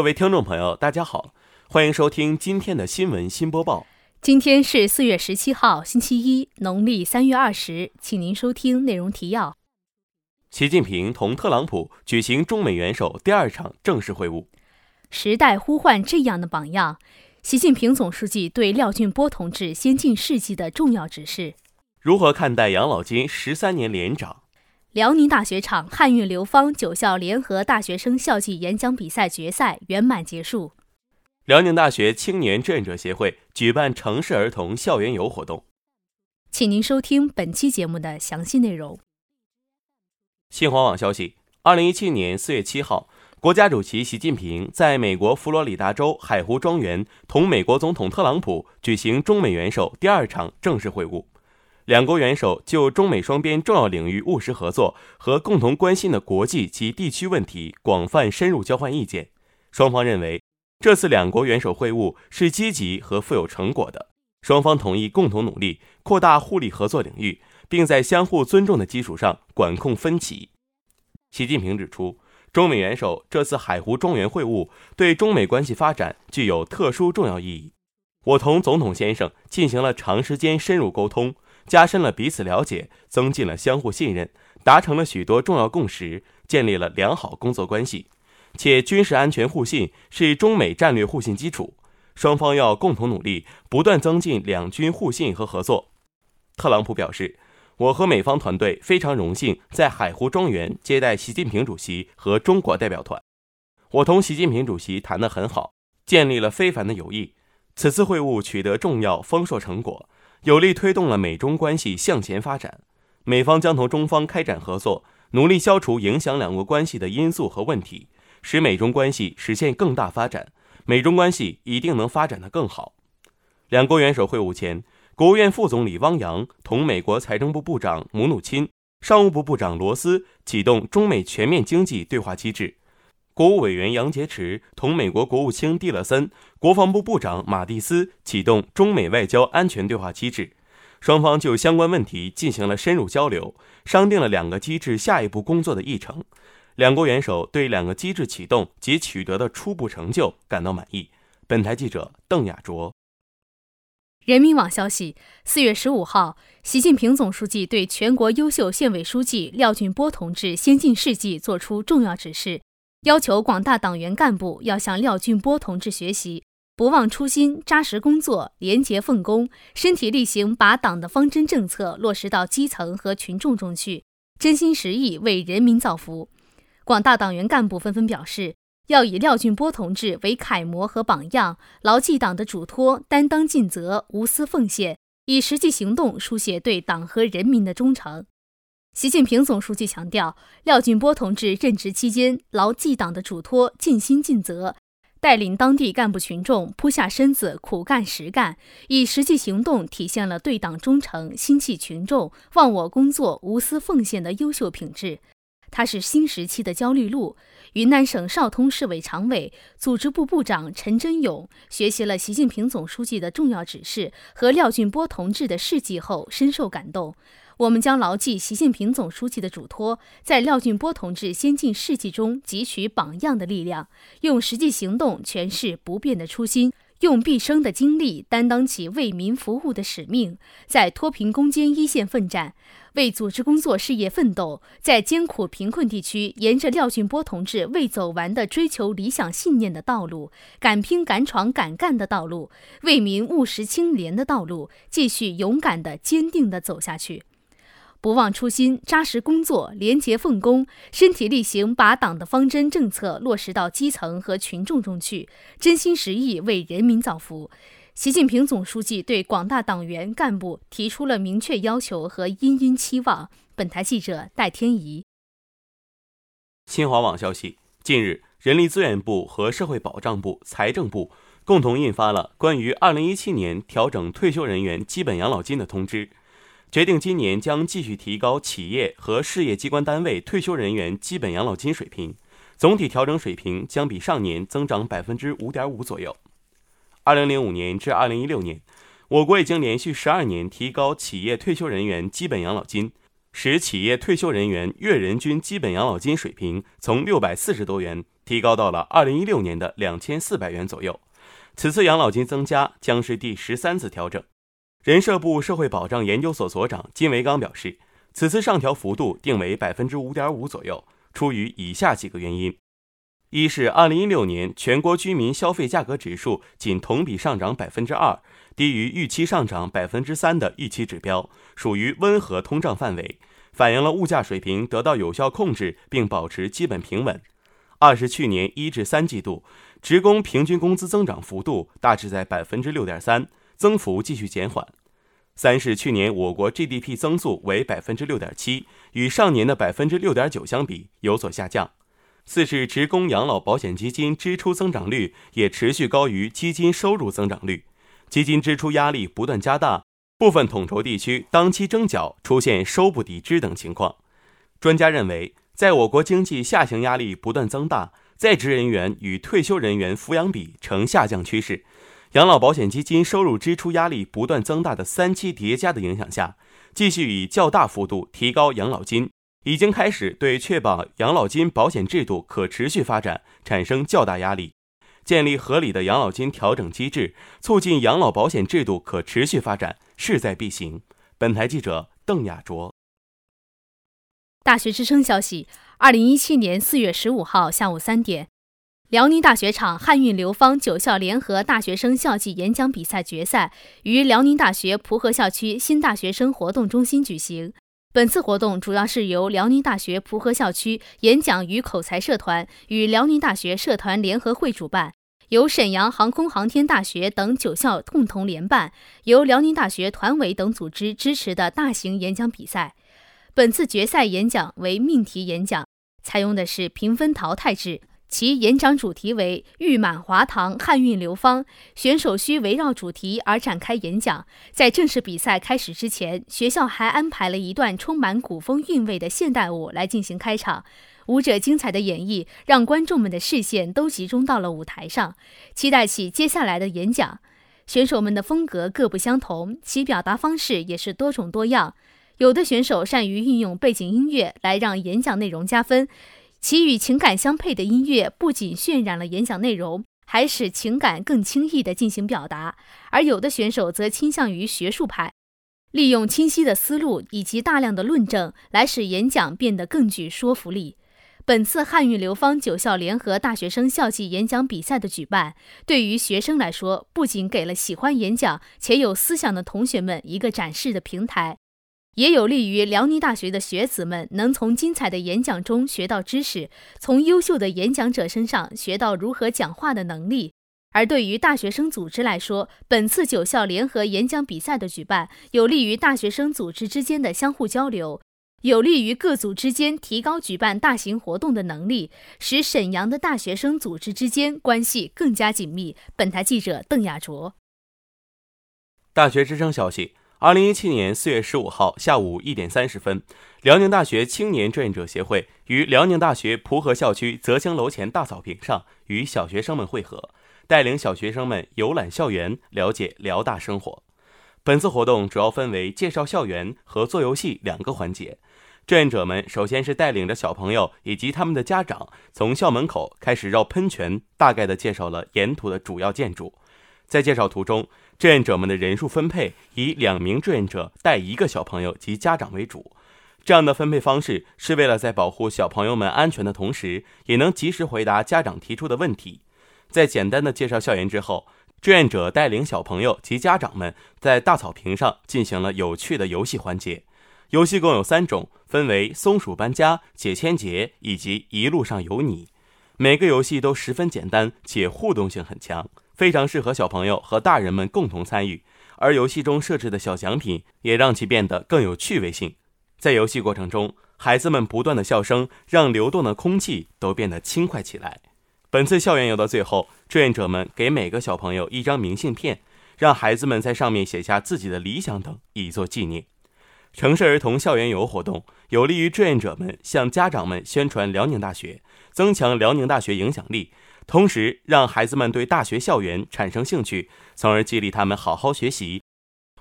各位听众朋友，大家好，欢迎收听今天的新闻新播报。今天是四月十七号，星期一，农历三月二十，请您收听内容提要。习近平同特朗普举行中美元首第二场正式会晤。时代呼唤这样的榜样。习近平总书记对廖俊波同志先进事迹的重要指示。如何看待养老金十三年连涨？辽宁大学场汉韵流芳九校联合大学生校际演讲比赛决赛圆满结束。辽宁大学青年志愿者协会举办城市儿童校园游活动。请您收听本期节目的详细内容。新华网消息：二零一七年四月七号，国家主席习近平在美国佛罗里达州海湖庄园同美国总统特朗普举行中美元首第二场正式会晤。两国元首就中美双边重要领域务实合作和共同关心的国际及地区问题广泛深入交换意见。双方认为，这次两国元首会晤是积极和富有成果的。双方同意共同努力扩大互利合作领域，并在相互尊重的基础上管控分歧。习近平指出，中美元首这次海湖庄园会晤对中美关系发展具有特殊重要意义。我同总统先生进行了长时间深入沟通。加深了彼此了解，增进了相互信任，达成了许多重要共识，建立了良好工作关系。且军事安全互信是中美战略互信基础，双方要共同努力，不断增进两军互信和合作。特朗普表示，我和美方团队非常荣幸在海湖庄园接待习近平主席和中国代表团。我同习近平主席谈得很好，建立了非凡的友谊。此次会晤取得重要丰硕成果。有力推动了美中关系向前发展，美方将同中方开展合作，努力消除影响两国关系的因素和问题，使美中关系实现更大发展。美中关系一定能发展得更好。两国元首会晤前，国务院副总理汪洋同美国财政部部长姆努钦、商务部部长罗斯启动中美全面经济对话机制。国务委员杨洁篪同美国国务卿蒂勒森、国防部部长马蒂斯启动中美外交安全对话机制，双方就相关问题进行了深入交流，商定了两个机制下一步工作的议程。两国元首对两个机制启动及取得的初步成就感到满意。本台记者邓亚卓。人民网消息：四月十五号，习近平总书记对全国优秀县委书记廖俊波同志先进事迹作出重要指示。要求广大党员干部要向廖俊波同志学习，不忘初心，扎实工作，廉洁奉公，身体力行把党的方针政策落实到基层和群众中去，真心实意为人民造福。广大党员干部纷纷表示，要以廖俊波同志为楷模和榜样，牢记党的嘱托，担当尽责，无私奉献，以实际行动书写对党和人民的忠诚。习近平总书记强调，廖俊波同志任职期间牢记党的嘱托，尽心尽责，带领当地干部群众扑下身子苦干实干，以实际行动体现了对党忠诚、心系群众、忘我工作、无私奉献的优秀品质。他是新时期的焦虑路。云南省昭通市委常委、组织部部长陈真勇学习了习近平总书记的重要指示和廖俊波同志的事迹后，深受感动。我们将牢记习近平总书记的嘱托，在廖俊波同志先进事迹中汲取榜样的力量，用实际行动诠释不变的初心，用毕生的精力担当起为民服务的使命，在脱贫攻坚一线奋战，为组织工作事业奋斗，在艰苦贫困地区沿着廖俊波同志未走完的追求理想信念的道路，敢拼敢闯敢干的道路，为民务实清廉的道路，继续勇敢的、坚定的走下去。不忘初心，扎实工作，廉洁奉公，身体力行，把党的方针政策落实到基层和群众中去，真心实意为人民造福。习近平总书记对广大党员干部提出了明确要求和殷殷期望。本台记者戴天怡。新华网消息：近日，人力资源部和社会保障部、财政部共同印发了关于二零一七年调整退休人员基本养老金的通知。决定今年将继续提高企业和事业机关单位退休人员基本养老金水平，总体调整水平将比上年增长百分之五点五左右。二零零五年至二零一六年，我国已经连续十二年提高企业退休人员基本养老金，使企业退休人员月人均基本养老金水平从六百四十多元提高到了二零一六年的两千四百元左右。此次养老金增加将是第十三次调整。人社部社会保障研究所所长金维刚表示，此次上调幅度定为百分之五点五左右，出于以下几个原因：一是二零一六年全国居民消费价格指数仅同比上涨百分之二，低于预期上涨百分之三的预期指标，属于温和通胀范围，反映了物价水平得到有效控制并保持基本平稳；二是去年一至三季度。职工平均工资增长幅度大致在百分之六点三，增幅继续减缓。三是去年我国 GDP 增速为百分之六点七，与上年的百分之六点九相比有所下降。四是职工养老保险基金支出增长率也持续高于基金收入增长率，基金支出压力不断加大，部分统筹地区当期征缴出现收不抵支等情况。专家认为，在我国经济下行压力不断增大。在职人员与退休人员抚养比呈下降趋势，养老保险基金收入支出压力不断增大的三期叠加的影响下，继续以较大幅度提高养老金，已经开始对确保养老金保险制度可持续发展产生较大压力。建立合理的养老金调整机制，促进养老保险制度可持续发展，势在必行。本台记者邓亚卓。大学之声消息。二零一七年四月十五号下午三点，辽宁大学场汉韵流芳九校联合大学生校际演讲比赛决赛于辽宁大学蒲河校区新大学生活动中心举行。本次活动主要是由辽宁大学蒲河校区演讲与口才社团与辽宁大学社团联合会主办，由沈阳航空航天大学等九校共同联办，由辽宁大学团委等组织支持的大型演讲比赛。本次决赛演讲为命题演讲。采用的是评分淘汰制，其演讲主题为“玉满华堂，汉韵流芳”，选手需围绕主题而展开演讲。在正式比赛开始之前，学校还安排了一段充满古风韵味的现代舞来进行开场。舞者精彩的演绎，让观众们的视线都集中到了舞台上，期待起接下来的演讲。选手们的风格各不相同，其表达方式也是多种多样。有的选手善于运用背景音乐来让演讲内容加分，其与情感相配的音乐不仅渲染了演讲内容，还使情感更轻易地进行表达；而有的选手则倾向于学术派，利用清晰的思路以及大量的论证来使演讲变得更具说服力。本次汉语流芳九校联合大学生校际演讲比赛的举办，对于学生来说，不仅给了喜欢演讲且有思想的同学们一个展示的平台。也有利于辽宁大学的学子们能从精彩的演讲中学到知识，从优秀的演讲者身上学到如何讲话的能力。而对于大学生组织来说，本次九校联合演讲比赛的举办，有利于大学生组织之间的相互交流，有利于各组之间提高举办大型活动的能力，使沈阳的大学生组织之间关系更加紧密。本台记者邓亚卓。大学之声消息。二零一七年四月十五号下午一点三十分，辽宁大学青年志愿者协会于辽宁大学蒲河校区泽兴楼前大草坪上与小学生们会合，带领小学生们游览校园，了解辽大生活。本次活动主要分为介绍校园和做游戏两个环节。志愿者们首先是带领着小朋友以及他们的家长，从校门口开始绕喷泉，大概的介绍了沿途的主要建筑。在介绍途中，志愿者们的人数分配以两名志愿者带一个小朋友及家长为主。这样的分配方式是为了在保护小朋友们安全的同时，也能及时回答家长提出的问题。在简单的介绍校园之后，志愿者带领小朋友及家长们在大草坪上进行了有趣的游戏环节。游戏共有三种，分为松鼠搬家、解千结以及一路上有你。每个游戏都十分简单，且互动性很强。非常适合小朋友和大人们共同参与，而游戏中设置的小奖品也让其变得更有趣味性。在游戏过程中，孩子们不断的笑声让流动的空气都变得轻快起来。本次校园游的最后，志愿者们给每个小朋友一张明信片，让孩子们在上面写下自己的理想等，以作纪念。城市儿童校园游活动有利于志愿者们向家长们宣传辽宁大学，增强辽宁大学影响力。同时，让孩子们对大学校园产生兴趣，从而激励他们好好学习，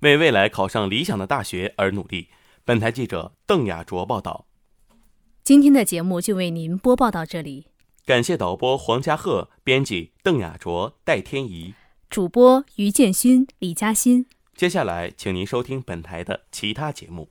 为未来考上理想的大学而努力。本台记者邓雅卓报道。今天的节目就为您播报到这里，感谢导播黄家鹤，编辑邓雅卓、戴天怡，主播于建勋、李嘉欣。接下来，请您收听本台的其他节目。